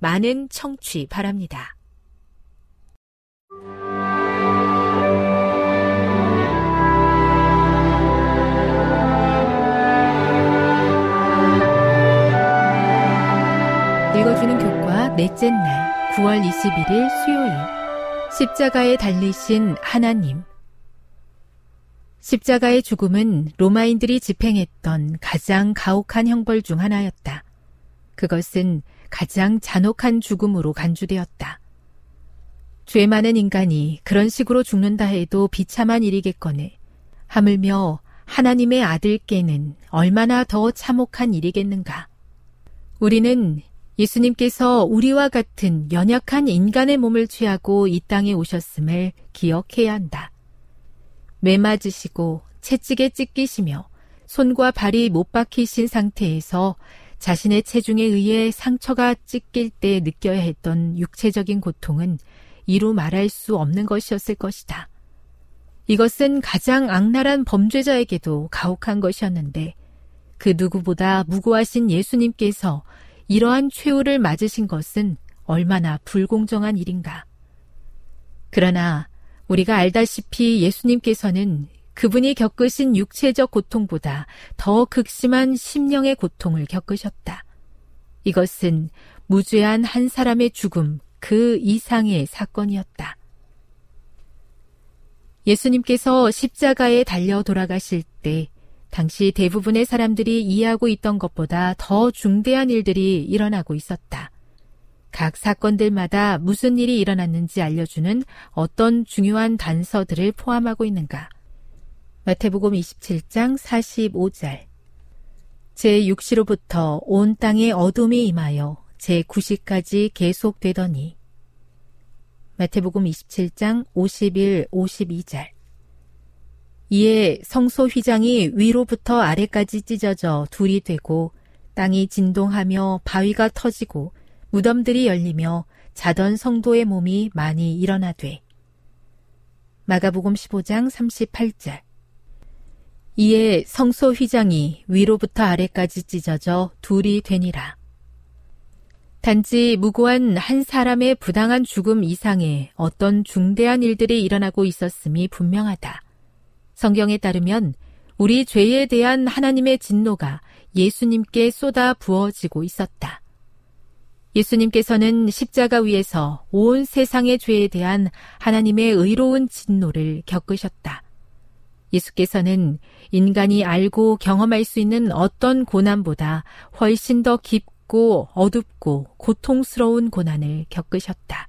많은 청취 바랍니다. 읽어주는 교과 넷째 날 9월 21일 수요일 십자가에 달리신 하나님 십자가의 죽음은 로마인들이 집행했던 가장 가혹한 형벌 중 하나였다. 그것은 가장 잔혹한 죽음으로 간주되었다. 죄 많은 인간이 그런 식으로 죽는다 해도 비참한 일이겠거늘 하물며 하나님의 아들께는 얼마나 더 참혹한 일이겠는가. 우리는 예수님께서 우리와 같은 연약한 인간의 몸을 취하고 이 땅에 오셨음을 기억해야 한다. 매맞으시고 채찍에 찢기시며 손과 발이 못 박히신 상태에서 자신의 체중에 의해 상처가 찢길 때 느껴야 했던 육체적인 고통은 이루 말할 수 없는 것이었을 것이다. 이것은 가장 악랄한 범죄자에게도 가혹한 것이었는데 그 누구보다 무고하신 예수님께서 이러한 최후를 맞으신 것은 얼마나 불공정한 일인가. 그러나 우리가 알다시피 예수님께서는 그분이 겪으신 육체적 고통보다 더 극심한 심령의 고통을 겪으셨다. 이것은 무죄한 한 사람의 죽음 그 이상의 사건이었다. 예수님께서 십자가에 달려 돌아가실 때 당시 대부분의 사람들이 이해하고 있던 것보다 더 중대한 일들이 일어나고 있었다. 각 사건들마다 무슨 일이 일어났는지 알려주는 어떤 중요한 단서들을 포함하고 있는가. 마태복음 27장 45절. 제6시로부터 온 땅에 어둠이 임하여 제9시까지 계속되더니. 마태복음 27장 51, 52절. 이에 성소 휘장이 위로부터 아래까지 찢어져 둘이 되고 땅이 진동하며 바위가 터지고 무덤들이 열리며 자던 성도의 몸이 많이 일어나되 마가복음 15장 38절 이에 성소 휘장이 위로부터 아래까지 찢어져 둘이 되니라. 단지 무고한 한 사람의 부당한 죽음 이상의 어떤 중대한 일들이 일어나고 있었음이 분명하다. 성경에 따르면 우리 죄에 대한 하나님의 진노가 예수님께 쏟아 부어지고 있었다. 예수님께서는 십자가 위에서 온 세상의 죄에 대한 하나님의 의로운 진노를 겪으셨다. 예수께서는 인간이 알고 경험할 수 있는 어떤 고난보다 훨씬 더 깊고 어둡고 고통스러운 고난을 겪으셨다.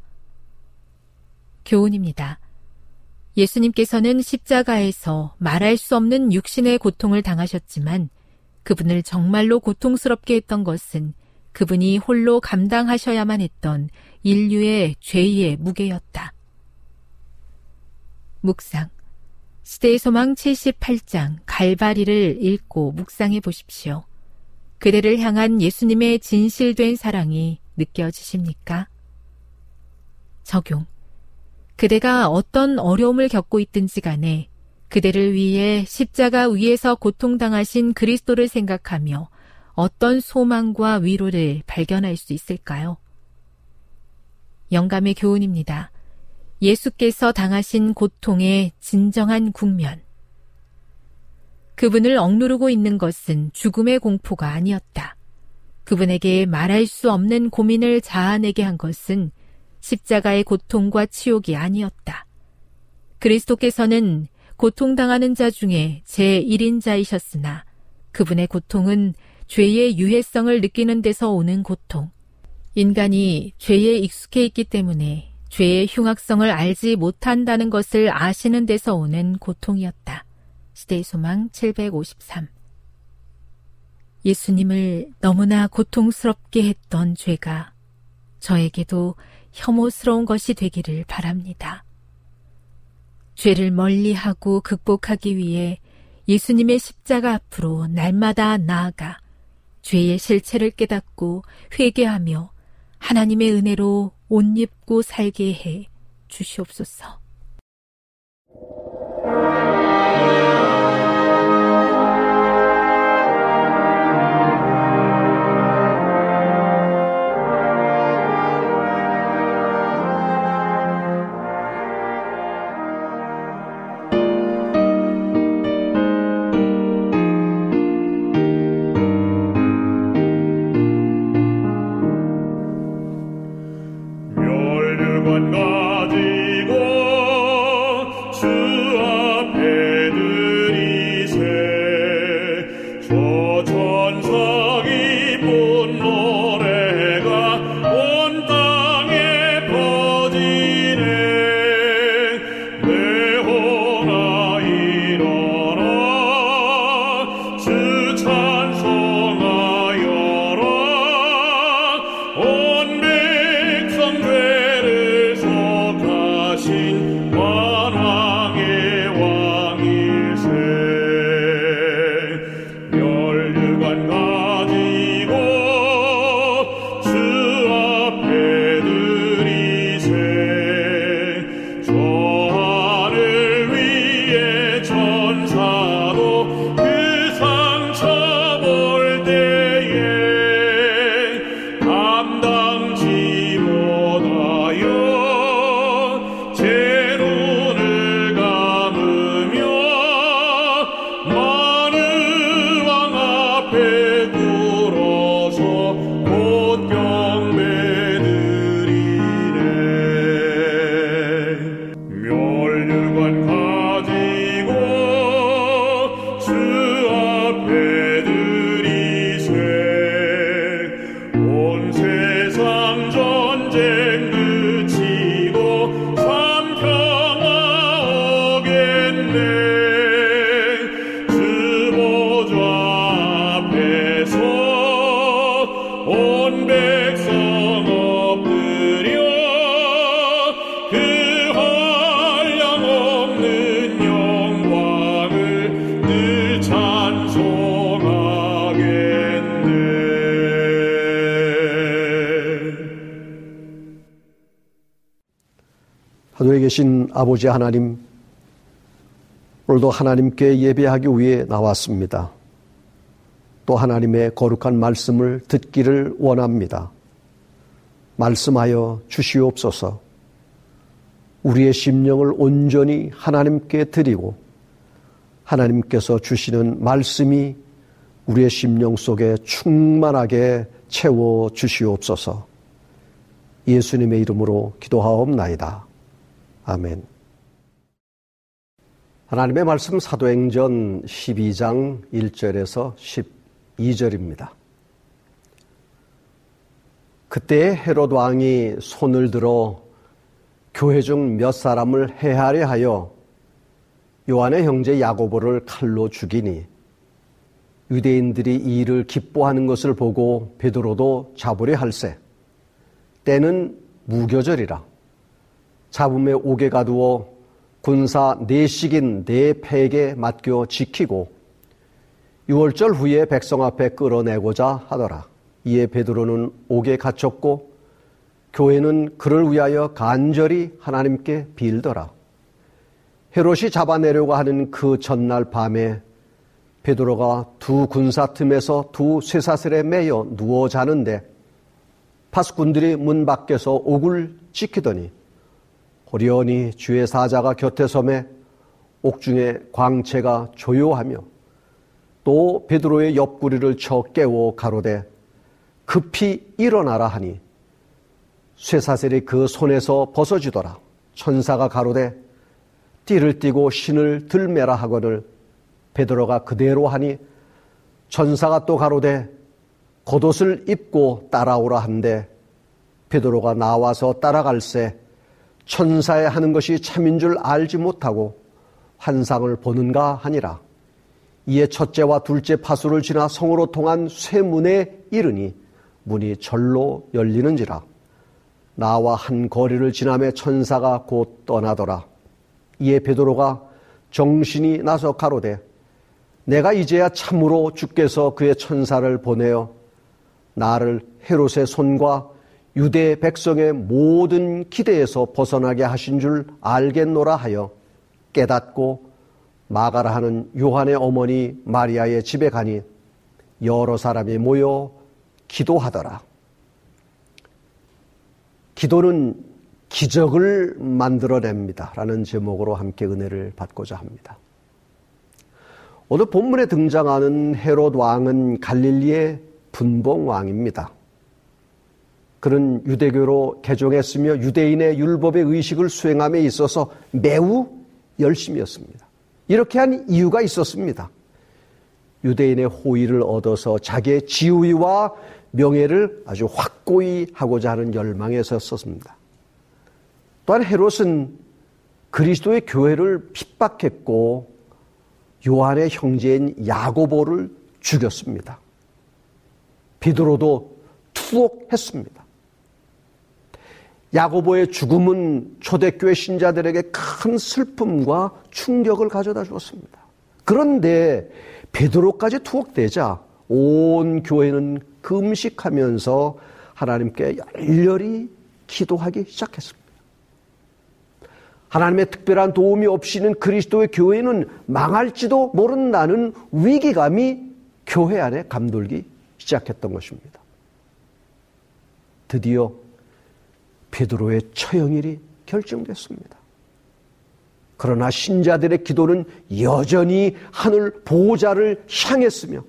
교훈입니다. 예수님께서는 십자가에서 말할 수 없는 육신의 고통을 당하셨지만 그분을 정말로 고통스럽게 했던 것은 그분이 홀로 감당하셔야만 했던 인류의 죄의 무게였다. 묵상. 시대의 소망 78장 갈바리를 읽고 묵상해 보십시오. 그대를 향한 예수님의 진실된 사랑이 느껴지십니까? 적용. 그대가 어떤 어려움을 겪고 있든지 간에 그대를 위해 십자가 위에서 고통당하신 그리스도를 생각하며 어떤 소망과 위로를 발견할 수 있을까요? 영감의 교훈입니다. 예수께서 당하신 고통의 진정한 국면. 그분을 억누르고 있는 것은 죽음의 공포가 아니었다. 그분에게 말할 수 없는 고민을 자아내게 한 것은 십자가의 고통과 치욕이 아니었다. 그리스도께서는 고통당하는 자 중에 제1인자이셨으나 그분의 고통은 죄의 유해성을 느끼는 데서 오는 고통. 인간이 죄에 익숙해 있기 때문에 죄의 흉악성을 알지 못한다는 것을 아시는 데서 오는 고통이었다. 시대의 소망 753 예수님을 너무나 고통스럽게 했던 죄가 저에게도 혐오스러운 것이 되기를 바랍니다. 죄를 멀리하고 극복하기 위해 예수님의 십자가 앞으로 날마다 나아가 죄의 실체를 깨닫고 회개하며 하나님의 은혜로 옷 입고 살게 해 주시옵소서. one God. 계신 아버지 하나님, 오늘도 하나님께 예배하기 위해 나왔습니다. 또 하나님의 거룩한 말씀을 듣기를 원합니다. 말씀하여 주시옵소서. 우리의 심령을 온전히 하나님께 드리고 하나님께서 주시는 말씀이 우리의 심령 속에 충만하게 채워 주시옵소서. 예수님의 이름으로 기도하옵나이다. 아멘. 하나님의 말씀 사도행전 12장 1절에서 12절입니다. 그때 헤롯 왕이 손을 들어 교회 중 몇 사람을 해하려 하여 요한의 형제 야고보를 칼로 죽이니 유대인들이 이 일을 기뻐하는 것을 보고 베드로도 잡으려 할세 때는 무교절이라 잡음에 옥에 가두어 군사 네식인 네 패에게 맡겨 지키고 6월절 후에 백성 앞에 끌어내고자 하더라. 이에 베드로는 옥에 갇혔고 교회는 그를 위하여 간절히 하나님께 빌더라. 헤롯이 잡아내려고 하는 그 전날 밤에 베드로가 두 군사 틈에서 두 쇠사슬에 매여 누워 자는데 파수꾼들이 문 밖에서 옥을 지키더니 호련히 주의 사자가 곁에 섬에 옥중에 광채가 조요하며 또 베드로의 옆구리를 쳐 깨워 가로되 급히 일어나라 하니 쇠사슬이 그 손에서 벗어지더라. 천사가 가로되 띠를 띠고 신을 들매라 하거늘 베드로가 그대로 하니 천사가 또 가로되 겉옷을 입고 따라오라 한데 베드로가 나와서 따라갈새 천사의 하는 것이 참인 줄 알지 못하고 환상을 보는가 하니라. 이에 첫째와 둘째 파수를 지나 성으로 통한 쇠문에 이르니 문이 절로 열리는지라. 나와 한 거리를 지나매 천사가 곧 떠나더라. 이에 베드로가 정신이 나서 가로되 내가 이제야 참으로 주께서 그의 천사를 보내어 나를 헤롯의 손과 유대 백성의 모든 기대에서 벗어나게 하신 줄 알겠노라 하여 깨닫고 마가라 하는 요한의 어머니 마리아의 집에 가니 여러 사람이 모여 기도하더라. 기도는 기적을 만들어냅니다. 라는 제목으로 함께 은혜를 받고자 합니다. 오늘 본문에 등장하는 헤롯 왕은 갈릴리의 분봉 왕입니다. 그는 유대교로 개종했으며 유대인의 율법의 의식을 수행함에 있어서 매우 열심이었습니다. 이렇게 한 이유가 있었습니다. 유대인의 호의를 얻어서 자기의 지위와 명예를 아주 확고히 하고자 하는 열망에 섰습니다. 또한 헤롯은 그리스도의 교회를 핍박했고 요한의 형제인 야고보를 죽였습니다. 베드로도 투옥했습니다. 야고보의 죽음은 초대교회 신자들에게 큰 슬픔과 충격을 가져다 주었습니다. 그런데 베드로까지 투옥되자 온 교회는 금식하면서 하나님께 열렬히 기도하기 시작했습니다. 하나님의 특별한 도움이 없이는 그리스도의 교회는 망할지도 모른다는 위기감이 교회 안에 감돌기 시작했던 것입니다. 드디어 베드로의 처형일이 결정됐습니다. 그러나 신자들의 기도는 여전히 하늘 보호자를 향했으며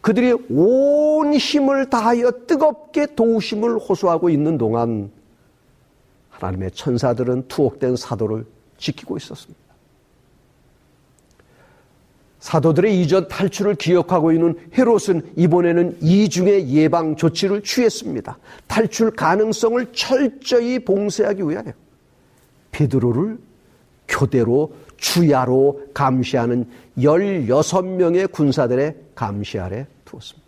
그들이 온 힘을 다하여 뜨겁게 도우심을 호소하고 있는 동안 하나님의 천사들은 투옥된 사도를 지키고 있었습니다. 사도들의 이전 탈출을 기억하고 있는 헤롯은 이번에는 이중의 예방 조치를 취했습니다. 탈출 가능성을 철저히 봉쇄하기 위하여 베드로를 교대로 주야로 감시하는 16명의 군사들의 감시 아래 두었습니다.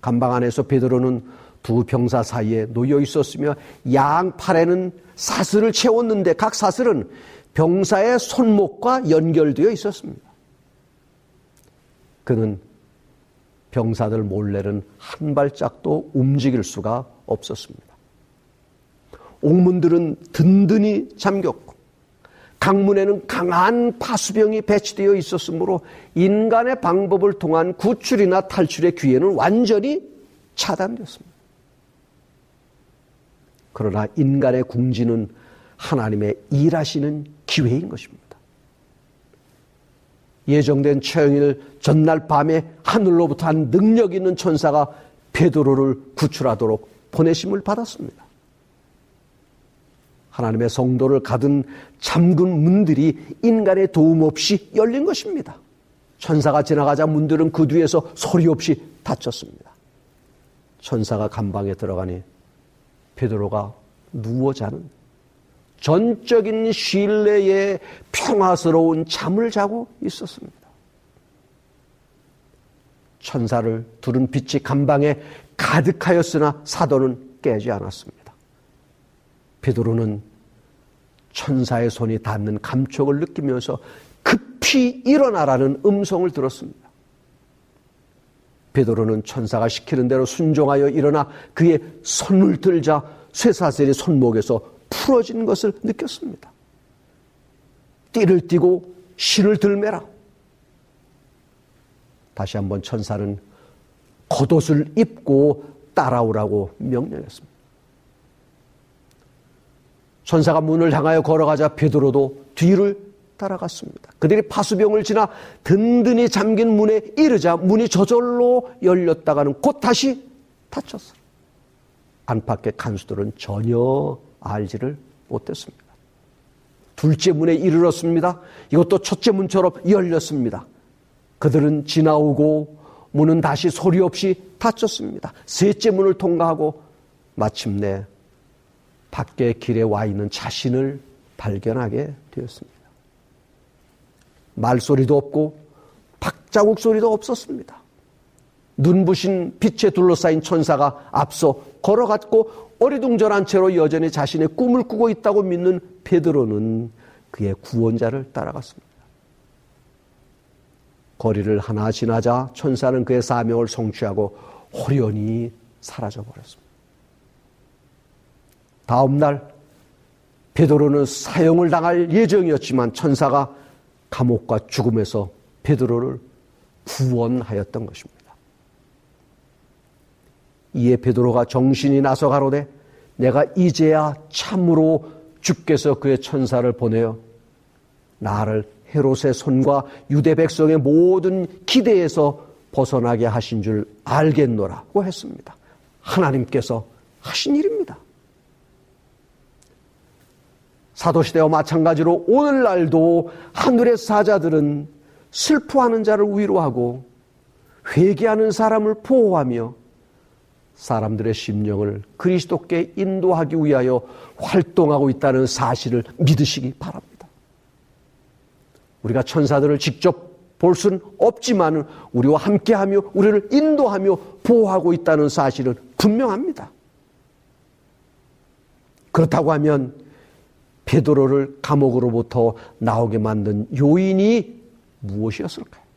감방 안에서 베드로는 두 병사 사이에 놓여 있었으며 양팔에는 사슬을 채웠는데 각 사슬은 병사의 손목과 연결되어 있었습니다. 그는 병사들 몰래는 한 발짝도 움직일 수가 없었습니다. 옥문들은 든든히 잠겼고 강문에는 강한 파수병이 배치되어 있었으므로 인간의 방법을 통한 구출이나 탈출의 기회는 완전히 차단되었습니다. 그러나 인간의 궁지는 하나님의 일하시는 기회인 것입니다. 예정된 처형일 전날 밤에 하늘로부터 한 능력 있는 천사가 베드로를 구출하도록 보내심을 받았습니다. 하나님의 성도를 가둔 잠근 문들이 인간의 도움 없이 열린 것입니다. 천사가 지나가자 문들은 그 뒤에서 소리 없이 닫혔습니다. 천사가 감방에 들어가니 베드로가 누워 자는 전적인 신뢰의 평화스러운 잠을 자고 있었습니다. 천사를 두른 빛이 감방에 가득하였으나 사도는 깨지 않았습니다. 베드로는 천사의 손이 닿는 감촉을 느끼면서 급히 일어나라는 음성을 들었습니다. 베드로는 천사가 시키는 대로 순종하여 일어나 그의 손을 들자 쇠사슬이 손목에서 풀어진 것을 느꼈습니다. 띠를 띠고 신을 들매라. 다시 한번 천사는 겉옷을 입고 따라오라고 명령했습니다. 천사가 문을 향하여 걸어가자 베드로도 뒤를 따라갔습니다. 그들이 파수병을 지나 든든히 잠긴 문에 이르자 문이 저절로 열렸다가는 곧 다시 닫혔어요. 안팎의 간수들은 전혀 알지를 못했습니다. 둘째 문에 이르렀습니다. 이것도 첫째 문처럼 열렸습니다. 그들은 지나오고 문은 다시 소리 없이 닫혔습니다. 셋째 문을 통과하고 마침내 밖에 길에 와 있는 자신을 발견하게 되었습니다. 말소리도 없고 박자국 소리도 없었습니다. 눈부신 빛에 둘러싸인 천사가 앞서 걸어갔고 어리둥절한 채로 여전히 자신의 꿈을 꾸고 있다고 믿는 베드로는 그의 구원자를 따라갔습니다. 거리를 하나 지나자 천사는 그의 사명을 성취하고 호련히 사라져 버렸습니다. 다음 날 베드로는 사형을 당할 예정이었지만 천사가 감옥과 죽음에서 베드로를 구원하였던 것입니다. 이에 베드로가 정신이 나서 가로되 내가 이제야 참으로 주께서 그의 천사를 보내어 나를 헤롯의 손과 유대 백성의 모든 기대에서 벗어나게 하신 줄 알겠노라고 했습니다. 하나님께서 하신 일입니다. 사도시대와 마찬가지로 오늘날도 하늘의 사자들은 슬퍼하는 자를 위로하고 회개하는 사람을 보호하며 사람들의 심령을 그리스도께 인도하기 위하여 활동하고 있다는 사실을 믿으시기 바랍니다. 우리가 천사들을 직접 볼 수는 없지만 우리와 함께하며 우리를 인도하며 보호하고 있다는 사실은 분명합니다. 그렇다고 하면 베드로를 감옥으로부터 나오게 만든 요인이 무엇이었을까요?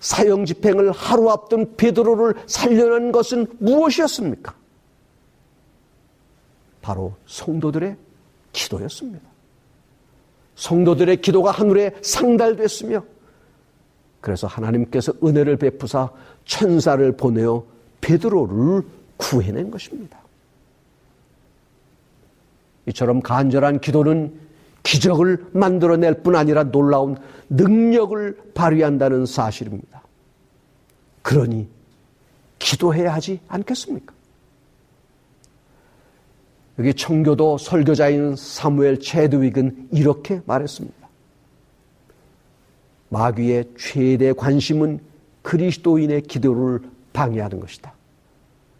사형 집행을 하루 앞둔 베드로를 살려낸 것은 무엇이었습니까? 바로 성도들의 기도였습니다. 성도들의 기도가 하늘에 상달됐으며 그래서 하나님께서 은혜를 베푸사 천사를 보내어 베드로를 구해낸 것입니다. 이처럼 간절한 기도는 기적을 만들어낼 뿐 아니라 놀라운 능력을 발휘한다는 사실입니다. 그러니 기도해야 하지 않겠습니까? 여기 청교도 설교자인 사무엘 체드윅은 이렇게 말했습니다. 마귀의 최대 관심은 그리스도인의 기도를 방해하는 것이다.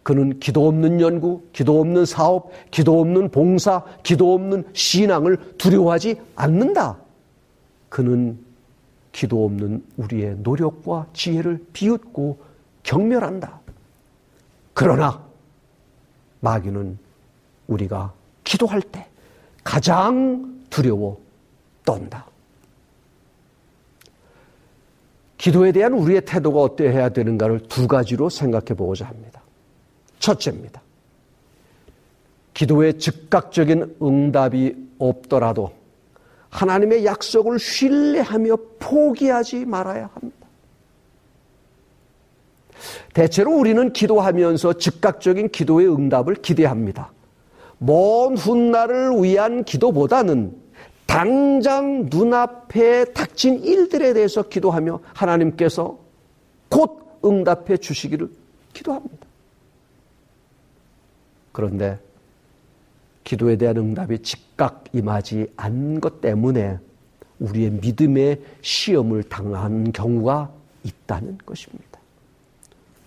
그는 기도 없는 연구, 기도 없는 사업, 기도 없는 봉사, 기도 없는 신앙을 두려워하지 않는다. 그는 기도 없는 우리의 노력과 지혜를 비웃고 경멸한다. 그러나 마귀는 우리가 기도할 때 가장 두려워 떤다. 기도에 대한 우리의 태도가 어떠해야 되는가를 두 가지로 생각해 보고자 합니다. 첫째입니다. 기도에 즉각적인 응답이 없더라도 하나님의 약속을 신뢰하며 포기하지 말아야 합니다. 대체로 우리는 기도하면서 즉각적인 기도의 응답을 기대합니다. 먼 훗날을 위한 기도보다는 당장 눈앞에 닥친 일들에 대해서 기도하며 하나님께서 곧 응답해 주시기를 기도합니다. 그런데 기도에 대한 응답이 즉각 임하지 않은 것 때문에 우리의 믿음의 시험을 당한 경우가 있다는 것입니다.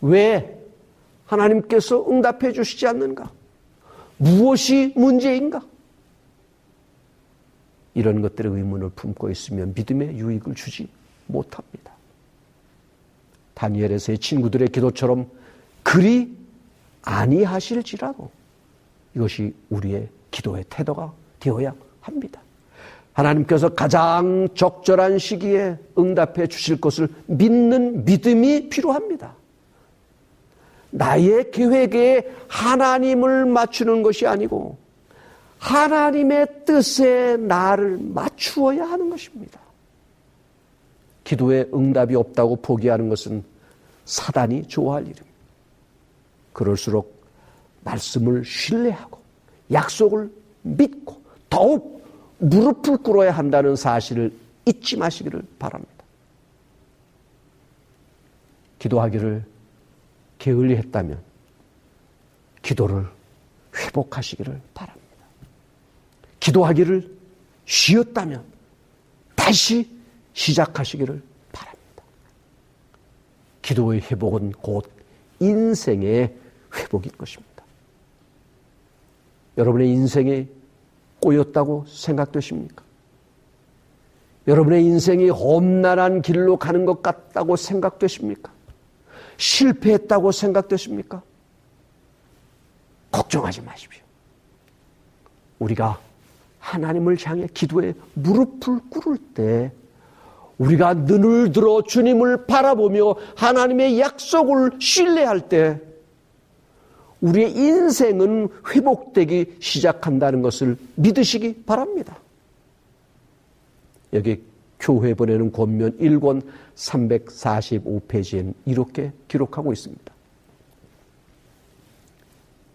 왜 하나님께서 응답해 주시지 않는가? 무엇이 문제인가? 이런 것들의 의문을 품고 있으면 믿음의 유익을 주지 못합니다. 다니엘에서의 친구들의 기도처럼 그리 아니하실지라도 이것이 우리의 기도의 태도가 되어야 합니다. 하나님께서 가장 적절한 시기에 응답해 주실 것을 믿는 믿음이 필요합니다. 나의 계획에 하나님을 맞추는 것이 아니고 하나님의 뜻에 나를 맞추어야 하는 것입니다. 기도에 응답이 없다고 포기하는 것은 사단이 좋아할 일입니다. 그럴수록 말씀을 신뢰하고 약속을 믿고 더욱 무릎을 꿇어야 한다는 사실을 잊지 마시기를 바랍니다. 기도하기를 게을리 했다면 기도를 회복하시기를 바랍니다. 기도하기를 쉬었다면 다시 시작하시기를 바랍니다. 기도의 회복은 곧 인생의 회복일 것입니다. 여러분의 인생이 꼬였다고 생각되십니까? 여러분의 인생이 험난한 길로 가는 것 같다고 생각되십니까? 실패했다고 생각되십니까? 걱정하지 마십시오. 우리가 하나님을 향해 기도에 무릎을 꿇을 때 우리가 눈을 들어 주님을 바라보며 하나님의 약속을 신뢰할 때 우리의 인생은 회복되기 시작한다는 것을 믿으시기 바랍니다. 여기 교회 보내는 권면 1권 345페이지엔 이렇게 기록하고 있습니다.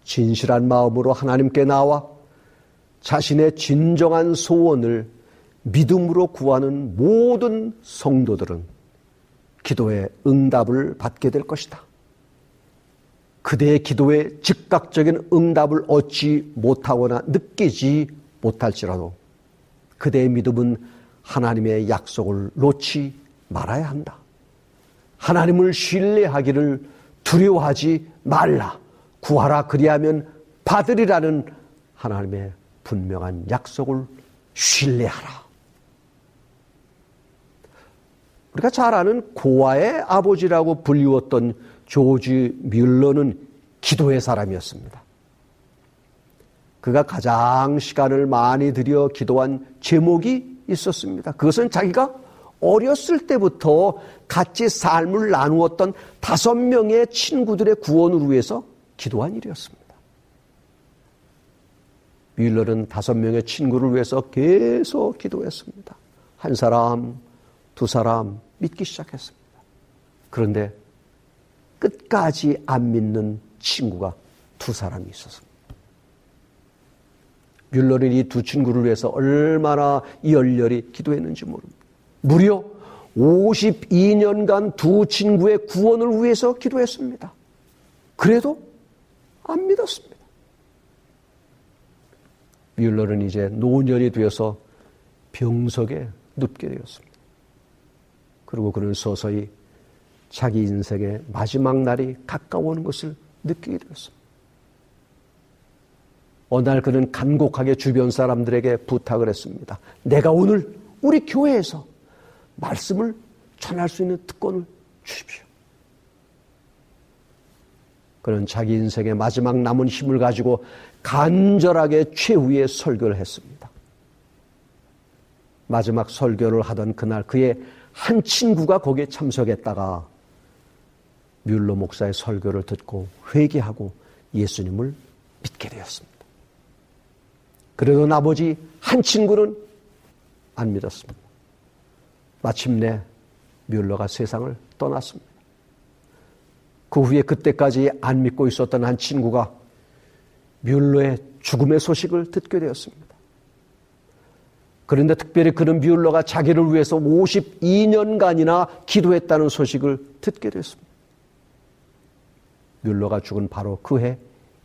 진실한 마음으로 하나님께 나와 자신의 진정한 소원을 믿음으로 구하는 모든 성도들은 기도의 응답을 받게 될 것이다. 그대의 기도에 즉각적인 응답을 얻지 못하거나 느끼지 못할지라도 그대의 믿음은 하나님의 약속을 놓지 말아야 한다. 하나님을 신뢰하기를 두려워하지 말라. 구하라 그리하면 받으리라는 하나님의 분명한 약속을 신뢰하라. 우리가 잘 아는 고아의 아버지라고 불리웠던 조지 뮬러는 기도의 사람이었습니다. 그가 가장 시간을 많이 들여 기도한 제목이 있었습니다. 그것은 자기가 어렸을 때부터 같이 삶을 나누었던 다섯 명의 친구들의 구원을 위해서 기도한 일이었습니다. 뮬러는 다섯 명의 친구를 위해서 계속 기도했습니다. 한 사람, 두 사람 믿기 시작했습니다. 그런데 끝까지 안 믿는 친구가 두 사람이 있었습니다. 뮬러는 이 두 친구를 위해서 얼마나 열렬히 기도했는지 모릅니다. 무려 52년간 두 친구의 구원을 위해서 기도했습니다. 그래도 안 믿었습니다. 뮬러는 이제 노년이 되어서 병석에 눕게 되었습니다. 그리고 그는 서서히 자기 인생의 마지막 날이 가까워오는 것을 느끼게 되었습니다. 어느 날 그는 간곡하게 주변 사람들에게 부탁을 했습니다. 내가 오늘 우리 교회에서 말씀을 전할 수 있는 특권을 주십시오. 그는 자기 인생의 마지막 남은 힘을 가지고 간절하게 최후의 설교를 했습니다. 마지막 설교를 하던 그날 그의 한 친구가 거기에 참석했다가 뮬러 목사의 설교를 듣고 회개하고 예수님을 믿게 되었습니다. 그래도 나머지 한 친구는 안 믿었습니다. 마침내 뮬러가 세상을 떠났습니다. 그 후에 그때까지 안 믿고 있었던 한 친구가 뮬러의 죽음의 소식을 듣게 되었습니다. 그런데 특별히 그는 뮬러가 자기를 위해서 52년간이나 기도했다는 소식을 듣게 됐습니다. 뮬러가 죽은 바로 그 해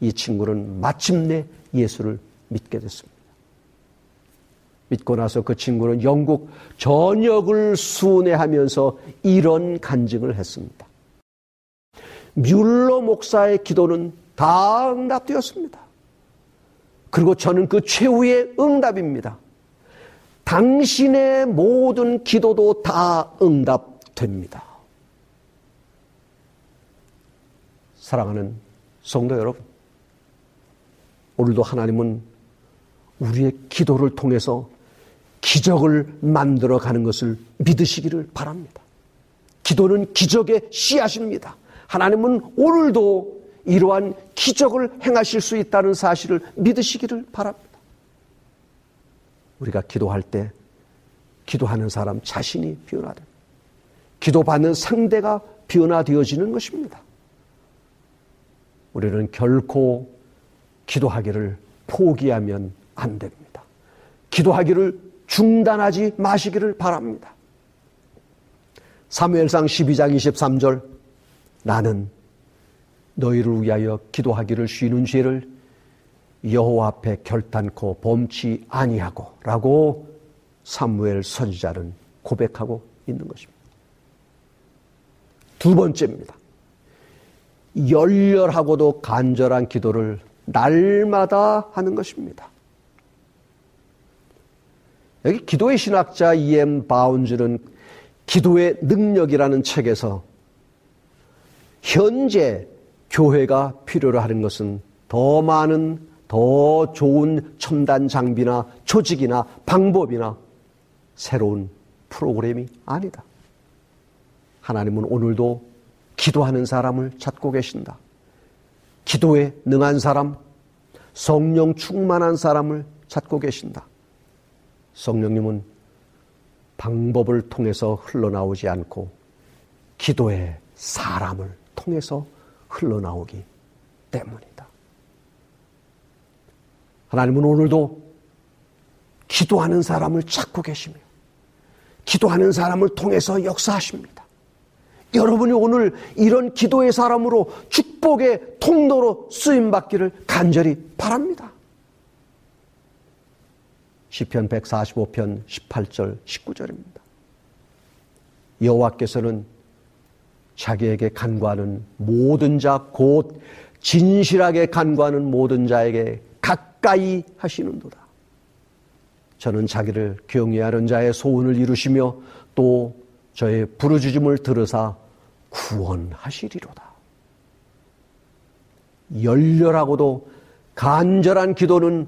이 친구는 마침내 예수를 믿게 됐습니다. 믿고 나서 그 친구는 영국 전역을 순회하면서 이런 간증을 했습니다. 뮬러 목사의 기도는 다 응답되었습니다. 그리고 저는 그 최후의 응답입니다. 당신의 모든 기도도 다 응답됩니다. 사랑하는 성도 여러분, 오늘도 하나님은 우리의 기도를 통해서 기적을 만들어 가는 것을 믿으시기를 바랍니다. 기도는 기적의 씨앗입니다. 하나님은 오늘도 이러한 기적을 행하실 수 있다는 사실을 믿으시기를 바랍니다. 우리가 기도할 때 기도하는 사람 자신이 변화됩니다. 기도받는 상대가 변화되어지는 것입니다. 우리는 결코 기도하기를 포기하면 안 됩니다. 기도하기를 중단하지 마시기를 바랍니다. 사무엘상 12장 23절 나는 너희를 위하여 기도하기를 쉬는 죄를 여호와 앞에 결단코 범치 아니하고 라고 사무엘 선지자는 고백하고 있는 것입니다. 두 번째입니다. 열렬하고도 간절한 기도를 날마다 하는 것입니다. 여기 기도의 신학자 E.M. 바운즈는 기도의 능력이라는 책에서 현재 교회가 필요로 하는 것은 더 많은 더 좋은 첨단 장비나 조직이나 방법이나 새로운 프로그램이 아니다. 하나님은 오늘도 기도하는 사람을 찾고 계신다. 기도에 능한 사람, 성령 충만한 사람을 찾고 계신다. 성령님은 방법을 통해서 흘러나오지 않고 기도의 사람을 통해서 흘러나오기 때문이다. 하나님은 오늘도 기도하는 사람을 찾고 계시며 기도하는 사람을 통해서 역사하십니다. 여러분이 오늘 이런 기도의 사람으로 축복의 통로로 쓰임 받기를 간절히 바랍니다. 시편 145편 18절 19절입니다. 여호와께서는 자기에게 간구하는 모든 자 곧 진실하게 간구하는 모든 자에게 가까이 하시는도다. 저는 자기를 경외하는 자의 소원을 이루시며 또 저의 부르짖음을 들으사 구원하시리로다. 열렬하고도 간절한 기도는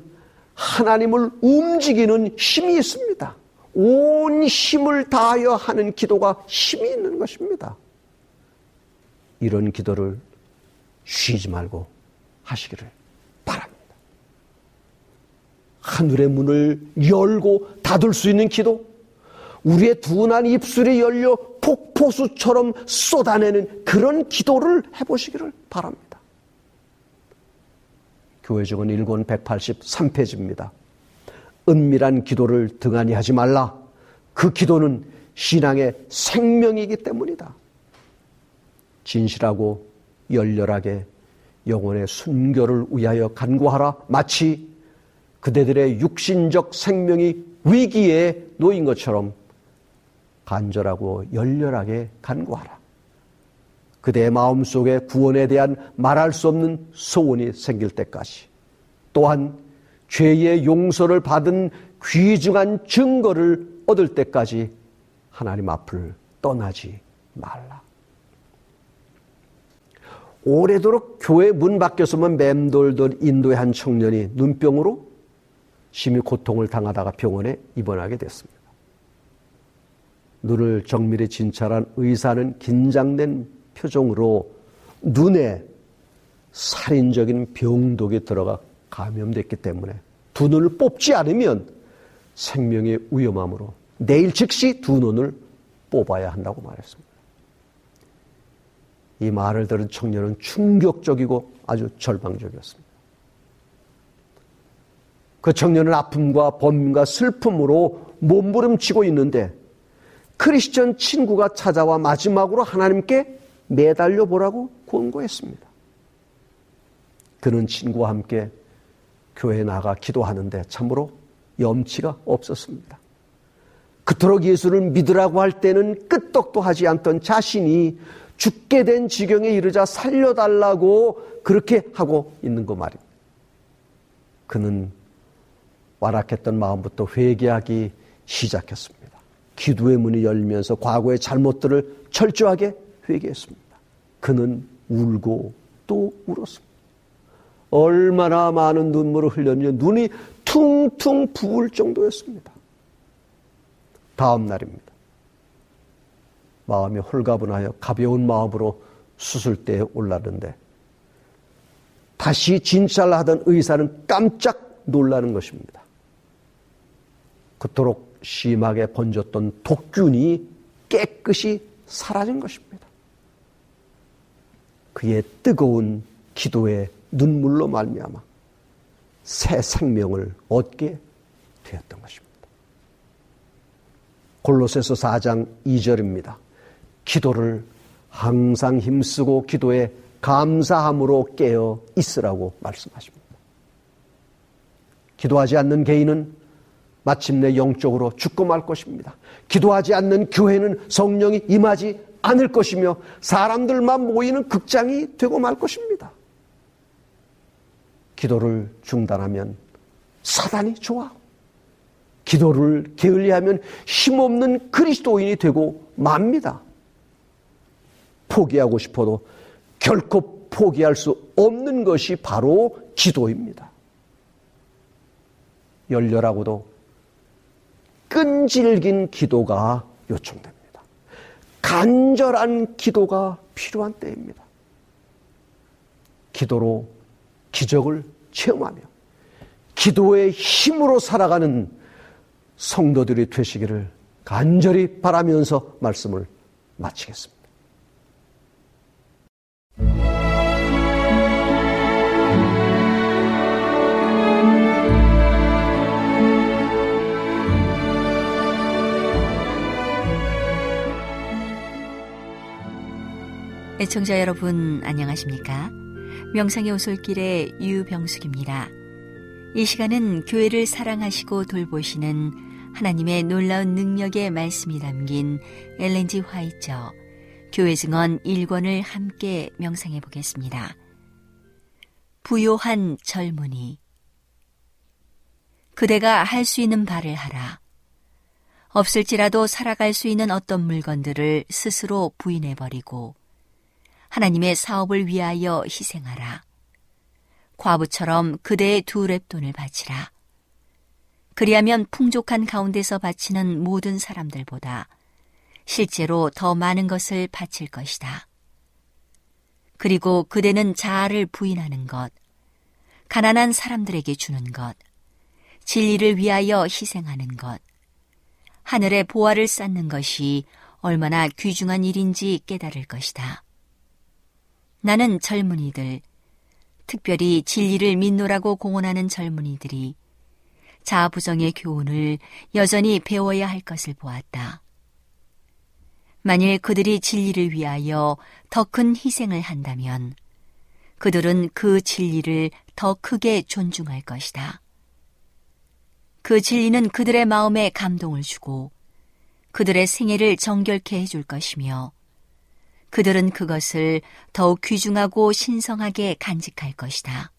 하나님을 움직이는 힘이 있습니다. 온 힘을 다하여 하는 기도가 힘이 있는 것입니다. 이런 기도를 쉬지 말고 하시기를 바랍니다. 하늘의 문을 열고 닫을 수 있는 기도, 우리의 둔한 입술이 열려 폭포수처럼 쏟아내는 그런 기도를 해보시기를 바랍니다. 교회적은 1권 183페이지입니다. 은밀한 기도를 등한히 하지 말라. 그 기도는 신앙의 생명이기 때문이다. 진실하고 열렬하게 영혼의 순결을 위하여 간구하라. 마치 그대들의 육신적 생명이 위기에 놓인 것처럼 간절하고 열렬하게 간구하라. 그대의 마음 속에 구원에 대한 말할 수 없는 소원이 생길 때까지 또한 죄의 용서를 받은 귀중한 증거를 얻을 때까지 하나님 앞을 떠나지 말라. 오래도록 교회 문 밖에서만 맴돌던 인도의 한 청년이 눈병으로 심히 고통을 당하다가 병원에 입원하게 됐습니다. 눈을 정밀히 진찰한 의사는 긴장된 표정으로 눈에 살인적인 병독이 들어가 감염됐기 때문에 두 눈을 뽑지 않으면 생명의 위험함으로 내일 즉시 두 눈을 뽑아야 한다고 말했습니다. 이 말을 들은 청년은 충격적이고 아주 절망적이었습니다. 그 청년은 아픔과 범과 슬픔으로 몸부림치고 있는데 크리스천 친구가 찾아와 마지막으로 하나님께 매달려 보라고 권고했습니다. 그는 친구와 함께 교회에 나가 기도하는데 참으로 염치가 없었습니다. 그토록 예수를 믿으라고 할 때는 끄떡도 하지 않던 자신이 죽게 된 지경에 이르자 살려달라고 그렇게 하고 있는 거 말입니다. 그는 완악했던 마음부터 회개하기 시작했습니다. 기도의 문이 열리면서 과거의 잘못들을 철저하게 회개했습니다. 그는 울고 또 울었습니다. 얼마나 많은 눈물을 흘렸는지 눈이 퉁퉁 부을 정도였습니다. 다음 날입니다. 마음이 홀가분하여 가벼운 마음으로 수술대에 올랐는데 다시 진찰을 하던 의사는 깜짝 놀라는 것입니다. 그토록 심하게 번졌던 독균이 깨끗이 사라진 것입니다. 그의 뜨거운 기도의 눈물로 말미암아 새 생명을 얻게 되었던 것입니다. 골로새서 4장 2절입니다. 기도를 항상 힘쓰고 기도에 감사함으로 깨어 있으라고 말씀하십니다. 기도하지 않는 개인은 마침내 영적으로 죽고 말 것입니다. 기도하지 않는 교회는 성령이 임하지 않을 것이며 사람들만 모이는 극장이 되고 말 것입니다. 기도를 중단하면 사단이 좋아하고 기도를 게을리하면 힘없는 그리스도인이 되고 맙니다. 포기하고 싶어도 결코 포기할 수 없는 것이 바로 기도입니다. 열렬하고도 끈질긴 기도가 요청됩니다. 간절한 기도가 필요한 때입니다. 기도로 기적을 체험하며 기도의 힘으로 살아가는 성도들이 되시기를 간절히 바라면서 말씀을 마치겠습니다. 애청자 여러분 안녕하십니까? 명상의 오솔길의 유병숙입니다. 이 시간은 교회를 사랑하시고 돌보시는 하나님의 놀라운 능력의 말씀이 담긴 엘렌지 화이처 교회 증언 1권을 함께 명상해 보겠습니다. 부요한 젊은이 그대가 할 수 있는 바를 하라. 없을지라도 살아갈 수 있는 어떤 물건들을 스스로 부인해버리고 하나님의 사업을 위하여 희생하라. 과부처럼 그대의 두 랩돈을 바치라. 그리하면 풍족한 가운데서 바치는 모든 사람들보다 실제로 더 많은 것을 바칠 것이다. 그리고 그대는 자아를 부인하는 것, 가난한 사람들에게 주는 것, 진리를 위하여 희생하는 것, 하늘의 보화를 쌓는 것이 얼마나 귀중한 일인지 깨달을 것이다. 나는 젊은이들, 특별히 진리를 믿노라고 공언하는 젊은이들이 자부정의 교훈을 여전히 배워야 할 것을 보았다. 만일 그들이 진리를 위하여 더 큰 희생을 한다면 그들은 그 진리를 더 크게 존중할 것이다. 그 진리는 그들의 마음에 감동을 주고 그들의 생애를 정결케 해줄 것이며 그들은 그것을 더욱 귀중하고 신성하게 간직할 것이다.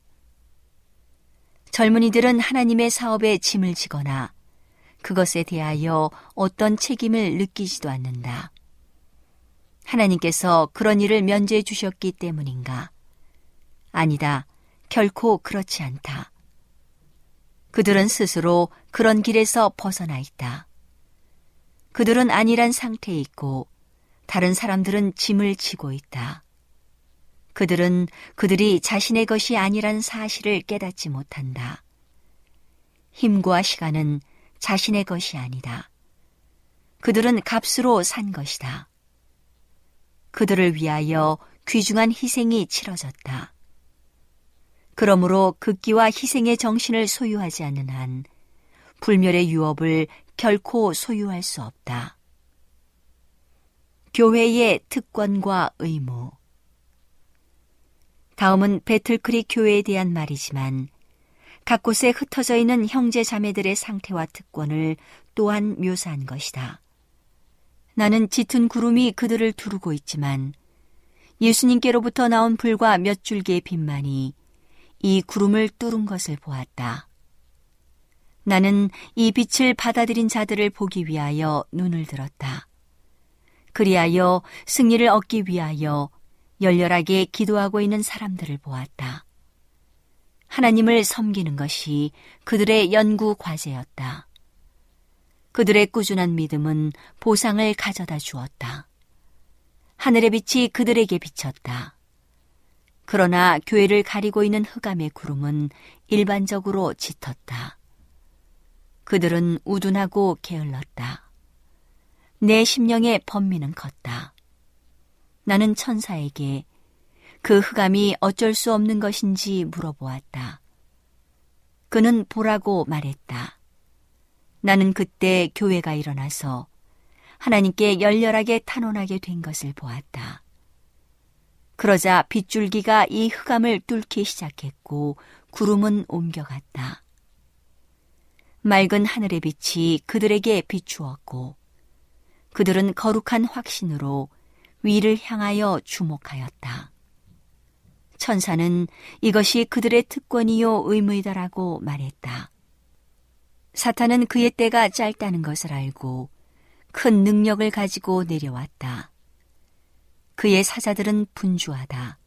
젊은이들은 하나님의 사업에 짐을 지거나 그것에 대하여 어떤 책임을 느끼지도 않는다. 하나님께서 그런 일을 면제해 주셨기 때문인가? 아니다. 결코 그렇지 않다. 그들은 스스로 그런 길에서 벗어나 있다. 그들은 아니란 상태에 있고 다른 사람들은 짐을 지고 있다. 그들은 그들이 자신의 것이 아니란 사실을 깨닫지 못한다. 힘과 시간은 자신의 것이 아니다. 그들은 값으로 산 것이다. 그들을 위하여 귀중한 희생이 치러졌다. 그러므로 극기와 희생의 정신을 소유하지 않는 한 불멸의 유업을 결코 소유할 수 없다. 교회의 특권과 의무. 다음은 배틀크릭 교회에 대한 말이지만 각 곳에 흩어져 있는 형제 자매들의 상태와 특권을 또한 묘사한 것이다. 나는 짙은 구름이 그들을 두르고 있지만 예수님께로부터 나온 불과 몇 줄기의 빛만이 이 구름을 뚫은 것을 보았다. 나는 이 빛을 받아들인 자들을 보기 위하여 눈을 들었다. 그리하여 승리를 얻기 위하여 열렬하게 기도하고 있는 사람들을 보았다. 하나님을 섬기는 것이 그들의 연구 과제였다. 그들의 꾸준한 믿음은 보상을 가져다 주었다. 하늘의 빛이 그들에게 비쳤다. 그러나 교회를 가리고 있는 흑암의 구름은 일반적으로 짙었다. 그들은 우둔하고 게을렀다. 내 심령의 번민은 컸다. 나는 천사에게 그 흑암이 어쩔 수 없는 것인지 물어보았다. 그는 보라고 말했다. 나는 그때 교회가 일어나서 하나님께 열렬하게 탄원하게 된 것을 보았다. 그러자 빗줄기가 이 흑암을 뚫기 시작했고 구름은 옮겨갔다. 맑은 하늘의 빛이 그들에게 비추었고 그들은 거룩한 확신으로 위를 향하여 주목하였다. 천사는 이것이 그들의 특권이요 의무이다라고 말했다. 사탄은 그의 때가 짧다는 것을 알고 큰 능력을 가지고 내려왔다. 그의 사자들은 분주하다.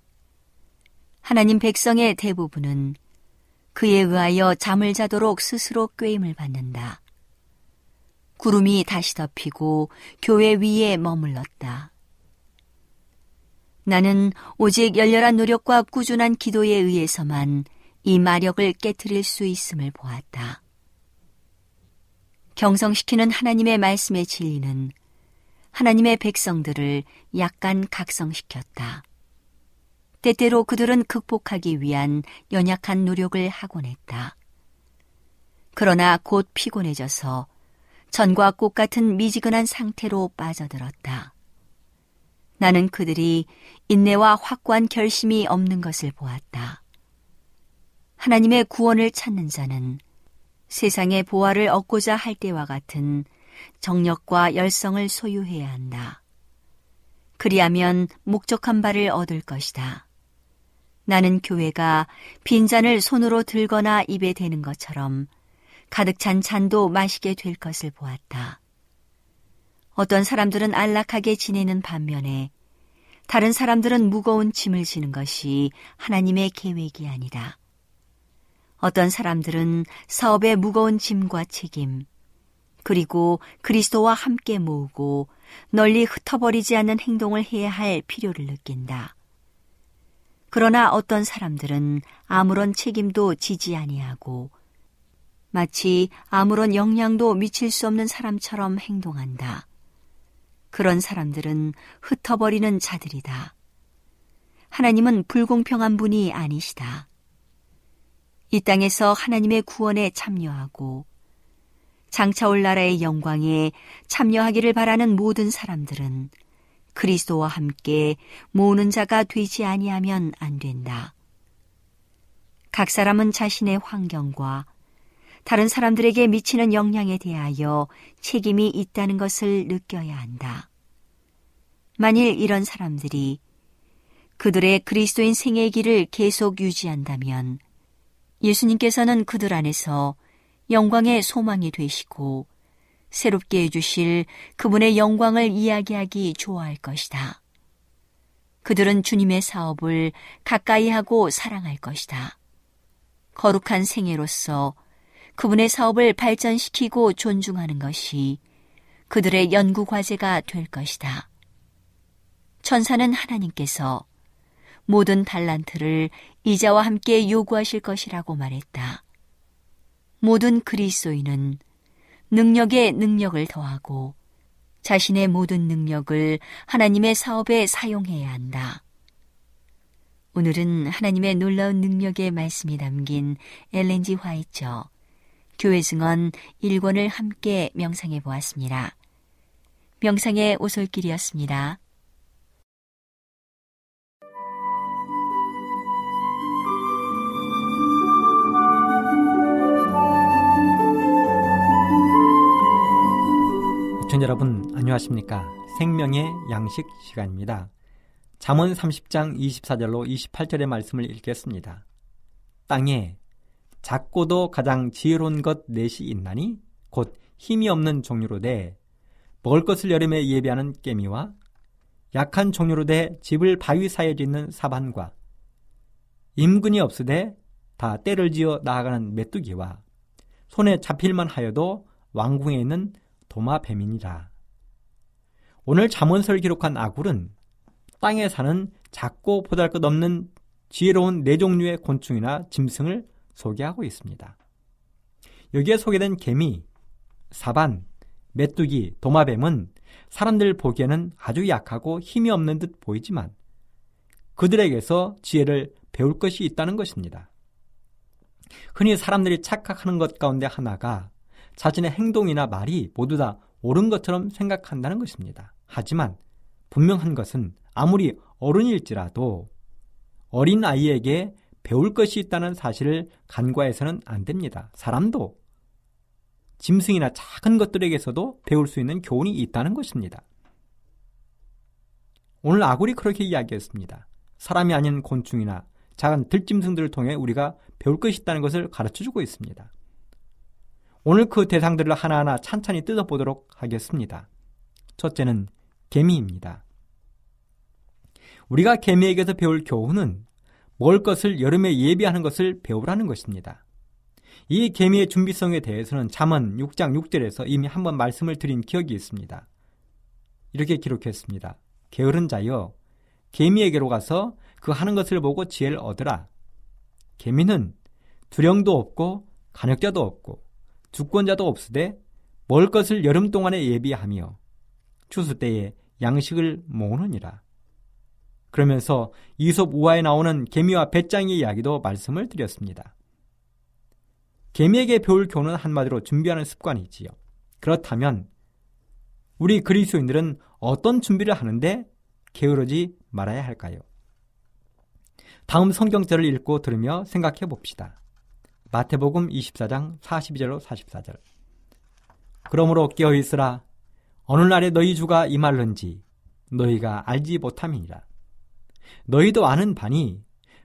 하나님 백성의 대부분은 그에 의하여 잠을 자도록 스스로 꾀임을 받는다. 구름이 다시 덮이고 교회 위에 머물렀다. 나는 오직 열렬한 노력과 꾸준한 기도에 의해서만 이 마력을 깨뜨릴 수 있음을 보았다. 경성시키는 하나님의 말씀의 진리는 하나님의 백성들을 약간 각성시켰다. 때때로 그들은 극복하기 위한 연약한 노력을 하곤 했다. 그러나 곧 피곤해져서 전과 꽃 같은 미지근한 상태로 빠져들었다. 나는 그들이 인내와 확고한 결심이 없는 것을 보았다. 하나님의 구원을 찾는 자는 세상의 보화를 얻고자 할 때와 같은 정력과 열성을 소유해야 한다. 그리하면 목적한 바를 얻을 것이다. 나는 교회가 빈잔을 손으로 들거나 입에 대는 것처럼 가득 찬 잔도 마시게 될 것을 보았다. 어떤 사람들은 안락하게 지내는 반면에 다른 사람들은 무거운 짐을 지는 것이 하나님의 계획이 아니다. 어떤 사람들은 사업의 무거운 짐과 책임, 그리고 그리스도와 함께 모으고 널리 흩어버리지 않는 행동을 해야 할 필요를 느낀다. 그러나 어떤 사람들은 아무런 책임도 지지 아니하고 마치 아무런 영향도 미칠 수 없는 사람처럼 행동한다. 그런 사람들은 흩어버리는 자들이다. 하나님은 불공평한 분이 아니시다. 이 땅에서 하나님의 구원에 참여하고 장차올 나라의 영광에 참여하기를 바라는 모든 사람들은 그리스도와 함께 모으는 자가 되지 아니하면 안 된다. 각 사람은 자신의 환경과 다른 사람들에게 미치는 영향에 대하여 책임이 있다는 것을 느껴야 한다. 만일 이런 사람들이 그들의 그리스도인 생애 길을 계속 유지한다면 예수님께서는 그들 안에서 영광의 소망이 되시고 새롭게 해주실 그분의 영광을 이야기하기 좋아할 것이다. 그들은 주님의 사업을 가까이 하고 사랑할 것이다. 거룩한 생애로서 그분의 사업을 발전시키고 존중하는 것이 그들의 연구 과제가 될 것이다. 천사는 하나님께서 모든 달란트를 이자와 함께 요구하실 것이라고 말했다. 모든 그리스도인은 능력에 능력을 더하고 자신의 모든 능력을 하나님의 사업에 사용해야 한다. 오늘은 하나님의 놀라운 능력의 말씀이 담긴 엘렌지 화이처 교회 증언 1권을 함께 명상해 보았습니다. 명상의 오솔길이었습니다. 시청자 여러분 안녕하십니까 생명의 양식 시간입니다 잠언 30장 24절로 28절의 말씀을 읽겠습니다 땅에 작고도 가장 지혜로운 것 넷이 있나니 곧 힘이 없는 종류로 돼 먹을 것을 여름에 예비하는 깨미와 약한 종류로 돼 집을 바위 사이에 짓는 사반과 임근이 없으되 다 때를 지어 나아가는 메뚜기와 손에 잡힐만 하여도 왕궁에 있는 도마뱀이니라. 오늘 잠언서를 기록한 아굴은 땅에 사는 작고 보잘것없는 지혜로운 네 종류의 곤충이나 짐승을 소개하고 있습니다. 여기에 소개된 개미, 사반, 메뚜기, 도마뱀은 사람들 보기에는 아주 약하고 힘이 없는 듯 보이지만 그들에게서 지혜를 배울 것이 있다는 것입니다. 흔히 사람들이 착각하는 것 가운데 하나가 자신의 행동이나 말이 모두 다 옳은 것처럼 생각한다는 것입니다. 하지만 분명한 것은 아무리 어른일지라도 어린 아이에게 배울 것이 있다는 사실을 간과해서는 안 됩니다. 사람도 짐승이나 작은 것들에게서도 배울 수 있는 교훈이 있다는 것입니다. 오늘 아굴이 그렇게 이야기했습니다. 사람이 아닌 곤충이나 작은 들짐승들을 통해 우리가 배울 것이 있다는 것을 가르쳐 주고 있습니다. 오늘 그 대상들을 하나하나 찬찬히 뜯어보도록 하겠습니다. 첫째는 개미입니다. 우리가 개미에게서 배울 교훈은 먹을 것을 여름에 예비하는 것을 배우라는 것입니다. 이 개미의 준비성에 대해서는 잠언 6장 6절에서 이미 한번 말씀을 드린 기억이 있습니다. 이렇게 기록했습니다. 게으른 자여 개미에게로 가서 그 하는 것을 보고 지혜를 얻으라. 개미는 두령도 없고 간역자도 없고 주권자도 없으되 먹을 것을 여름 동안에 예비하며 추수 때에 양식을 모으느니라. 그러면서 이솝 우화에 나오는 개미와 배짱의 이야기도 말씀을 드렸습니다. 개미에게 배울 교훈은 한마디로 준비하는 습관이지요. 그렇다면 우리 그리스도인들은 어떤 준비를 하는데 게으르지 말아야 할까요? 다음 성경절을 읽고 들으며 생각해 봅시다. 마태복음 24장 42절로 44절. 그러므로 깨어 있으라. 어느 날에 너희 주가 임할는지 너희가 알지 못함이니라. 너희도 아는 바니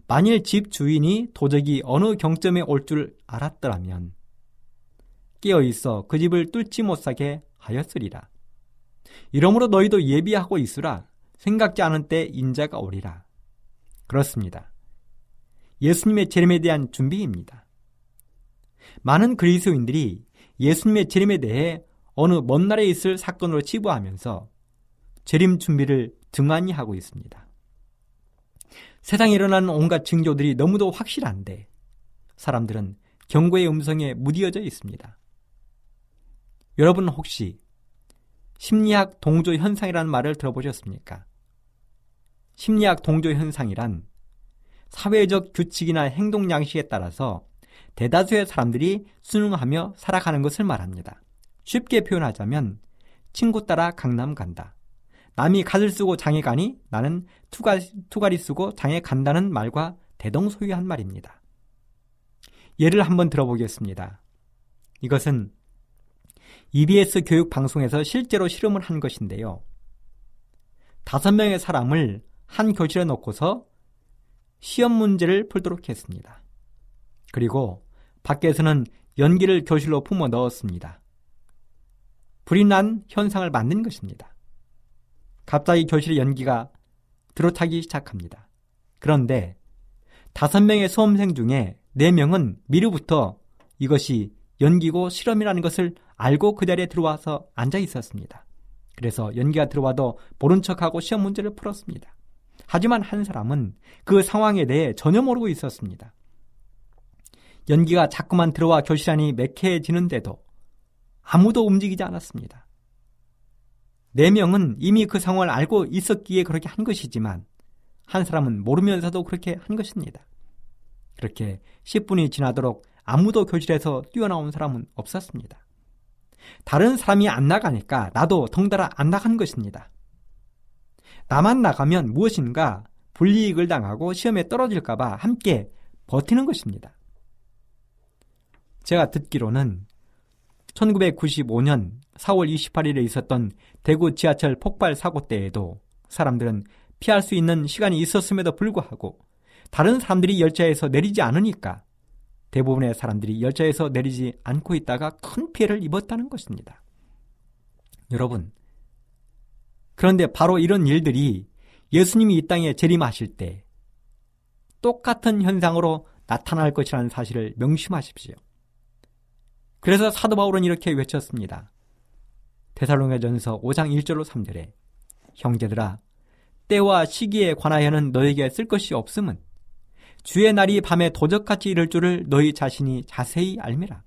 만일 집 주인이 도적이 어느 경점에 올 줄 알았더라면 깨어 있어 그 집을 뚫지 못하게 하였으리라. 이러므로 너희도 예비하고 있으라. 생각지 않은 때 인자가 오리라. 그렇습니다. 예수님의 재림에 대한 준비입니다. 많은 그리스도인들이 예수님의 재림에 대해 어느 먼 날에 있을 사건으로 치부하면서 재림 준비를 등한히 하고 있습니다. 세상에 일어나는 온갖 징조들이 너무도 확실한데 사람들은 경고의 음성에 무디어져 있습니다. 여러분 혹시 심리학 동조 현상이라는 말을 들어보셨습니까? 심리학 동조 현상이란 사회적 규칙이나 행동 양식에 따라서 대다수의 사람들이 순응하며 살아가는 것을 말합니다. 쉽게 표현하자면 친구 따라 강남 간다. 남이 갓을 쓰고 장에 가니 나는 투가리, 투가리 쓰고 장에 간다는 말과 대동소이한 말입니다. 예를 한번 들어보겠습니다. 이것은 EBS 교육 방송에서 실제로 실험을 한 것인데요. 다섯 명의 사람을 한 교실에 놓고서 시험 문제를 풀도록 했습니다. 그리고 밖에서는 연기를 교실로 품어 넣었습니다. 불이 난 현상을 만든 것입니다. 갑자기 교실의 연기가 들어차기 시작합니다. 그런데 다섯 명의 수험생 중에 네 명은 미루부터 이것이 연기고 실험이라는 것을 알고 그 자리에 들어와서 앉아 있었습니다. 그래서 연기가 들어와도 모른 척하고 시험 문제를 풀었습니다. 하지만 한 사람은 그 상황에 대해 전혀 모르고 있었습니다. 연기가 자꾸만 들어와 교실 안이 매캐해지는데도 아무도 움직이지 않았습니다. 네 명은 이미 그 상황을 알고 있었기에 그렇게 한 것이지만 한 사람은 모르면서도 그렇게 한 것입니다. 그렇게 10분이 지나도록 아무도 교실에서 뛰어나온 사람은 없었습니다. 다른 사람이 안 나가니까 나도 덩달아 안 나간 것입니다. 나만 나가면 무엇인가 불이익을 당하고 시험에 떨어질까봐 함께 버티는 것입니다. 제가 듣기로는 1995년 4월 28일에 있었던 대구 지하철 폭발 사고 때에도 사람들은 피할 수 있는 시간이 있었음에도 불구하고 다른 사람들이 열차에서 내리지 않으니까 대부분의 사람들이 열차에서 내리지 않고 있다가 큰 피해를 입었다는 것입니다. 여러분, 그런데 바로 이런 일들이 예수님이 이 땅에 재림하실 때 똑같은 현상으로 나타날 것이라는 사실을 명심하십시오. 그래서 사도 바울은 이렇게 외쳤습니다. 데살로니가전서 5장 1절로 3절에 형제들아 때와 시기에 관하여는 너에게 쓸 것이 없음은 주의 날이 밤에 도적같이 이를 줄을 너희 자신이 자세히 알미라.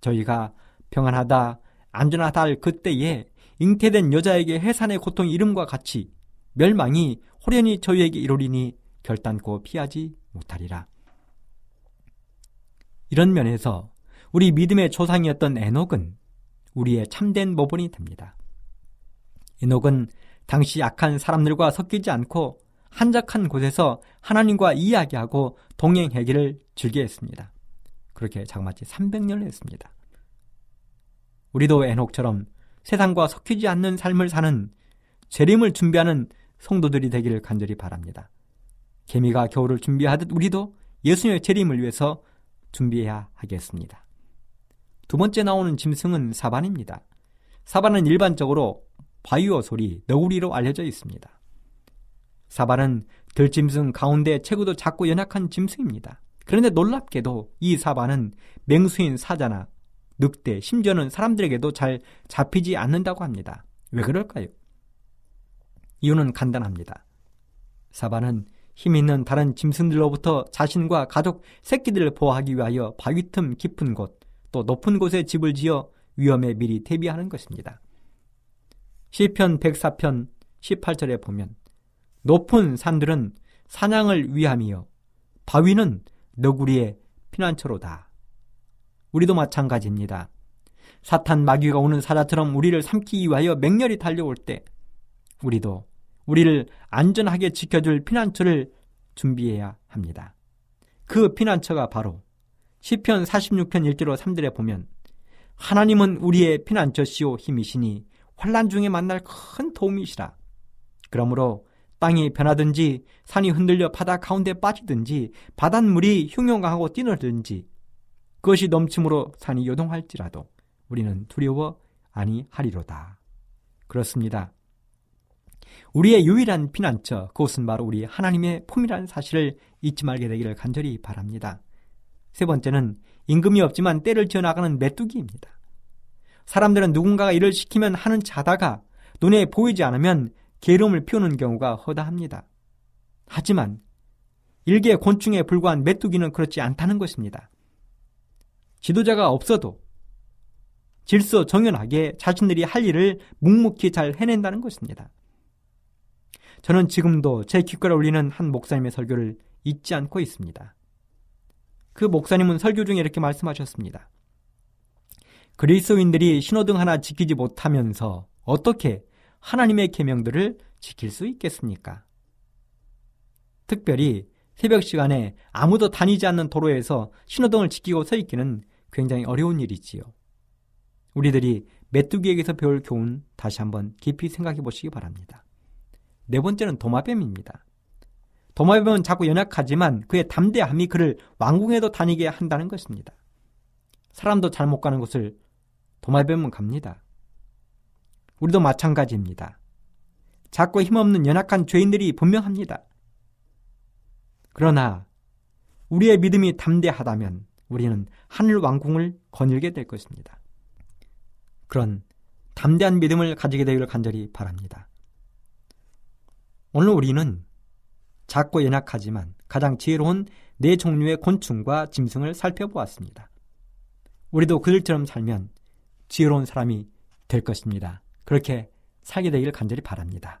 저희가 평안하다 안전하다 할 그때에 잉태된 여자에게 해산의 고통 이름과 같이 멸망이 호련히 저희에게 이르리니 결단코 피하지 못하리라. 이런 면에서 우리 믿음의 조상이었던 에녹은 우리의 참된 모본이 됩니다. 에녹은 당시 약한 사람들과 섞이지 않고 한적한 곳에서 하나님과 이야기하고 동행하기를 즐겨했습니다. 그렇게 자그마치 300년을 했습니다. 우리도 에녹처럼 세상과 섞이지 않는 삶을 사는 재림을 준비하는 성도들이 되기를 간절히 바랍니다. 개미가 겨울을 준비하듯 우리도 예수님의 재림을 위해서 준비해야 하겠습니다. 두 번째 나오는 짐승은 사반입니다. 사반은 일반적으로 바위어 소리, 너구리로 알려져 있습니다. 사반은 들짐승 가운데 체구도 작고 연약한 짐승입니다. 그런데 놀랍게도 이 사반은 맹수인 사자나 늑대, 심지어는 사람들에게도 잘 잡히지 않는다고 합니다. 왜 그럴까요? 이유는 간단합니다. 사반은 힘 있는 다른 짐승들로부터 자신과 가족, 새끼들을 보호하기 위하여 바위 틈 깊은 곳, 또 높은 곳에 집을 지어 위험에 미리 대비하는 것입니다. 시편 104편 18절에 보면 높은 산들은 사냥을 위함이요 바위는 너구리의 피난처로다. 우리도 마찬가지입니다. 사탄 마귀가 오는 사자처럼 우리를 삼키기 위하여 맹렬히 달려올 때 우리도 우리를 안전하게 지켜줄 피난처를 준비해야 합니다. 그 피난처가 바로 시편 46편 1절로 3절에 보면 하나님은 우리의 피난처시오 힘이시니 환란 중에 만날 큰 도움이시라. 그러므로 땅이 변하든지 산이 흔들려 바다 가운데 빠지든지 바닷물이 흉용하고 뛰놀든지 그것이 넘침으로 산이 요동할지라도 우리는 두려워 아니하리로다. 그렇습니다. 우리의 유일한 피난처, 그것은 바로 우리 하나님의 품이라는 사실을 잊지 말게 되기를 간절히 바랍니다. 세 번째는 임금이 없지만 때를 지어나가는 메뚜기입니다. 사람들은 누군가가 일을 시키면 하는 자다가 눈에 보이지 않으면 게으름을 피우는 경우가 허다합니다. 하지만 일개 곤충에 불과한 메뚜기는 그렇지 않다는 것입니다. 지도자가 없어도 질서 정연하게 자신들이 할 일을 묵묵히 잘 해낸다는 것입니다. 저는 지금도 제 귓가에 올리는 한 목사님의 설교를 잊지 않고 있습니다. 그 목사님은 설교 중에 이렇게 말씀하셨습니다. 그리스도인들이 신호등 하나 지키지 못하면서 어떻게 하나님의 계명들을 지킬 수 있겠습니까? 특별히 새벽 시간에 아무도 다니지 않는 도로에서 신호등을 지키고 서 있기는 굉장히 어려운 일이지요. 우리들이 메뚜기에게서 배울 교훈 다시 한번 깊이 생각해 보시기 바랍니다. 네 번째는 도마뱀입니다. 도마뱀은 자꾸 연약하지만 그의 담대함이 그를 왕궁에도 다니게 한다는 것입니다. 사람도 잘 못 가는 곳을 도마뱀은 갑니다. 우리도 마찬가지입니다. 작고 힘없는 연약한 죄인들이 분명합니다. 그러나 우리의 믿음이 담대하다면 우리는 하늘 왕궁을 거닐게 될 것입니다. 그런 담대한 믿음을 가지게 되기를 간절히 바랍니다. 오늘 우리는 작고 연약하지만 가장 지혜로운 네 종류의 곤충과 짐승을 살펴보았습니다. 우리도 그들처럼 살면 지혜로운 사람이 될 것입니다. 그렇게 살게 되기를 간절히 바랍니다.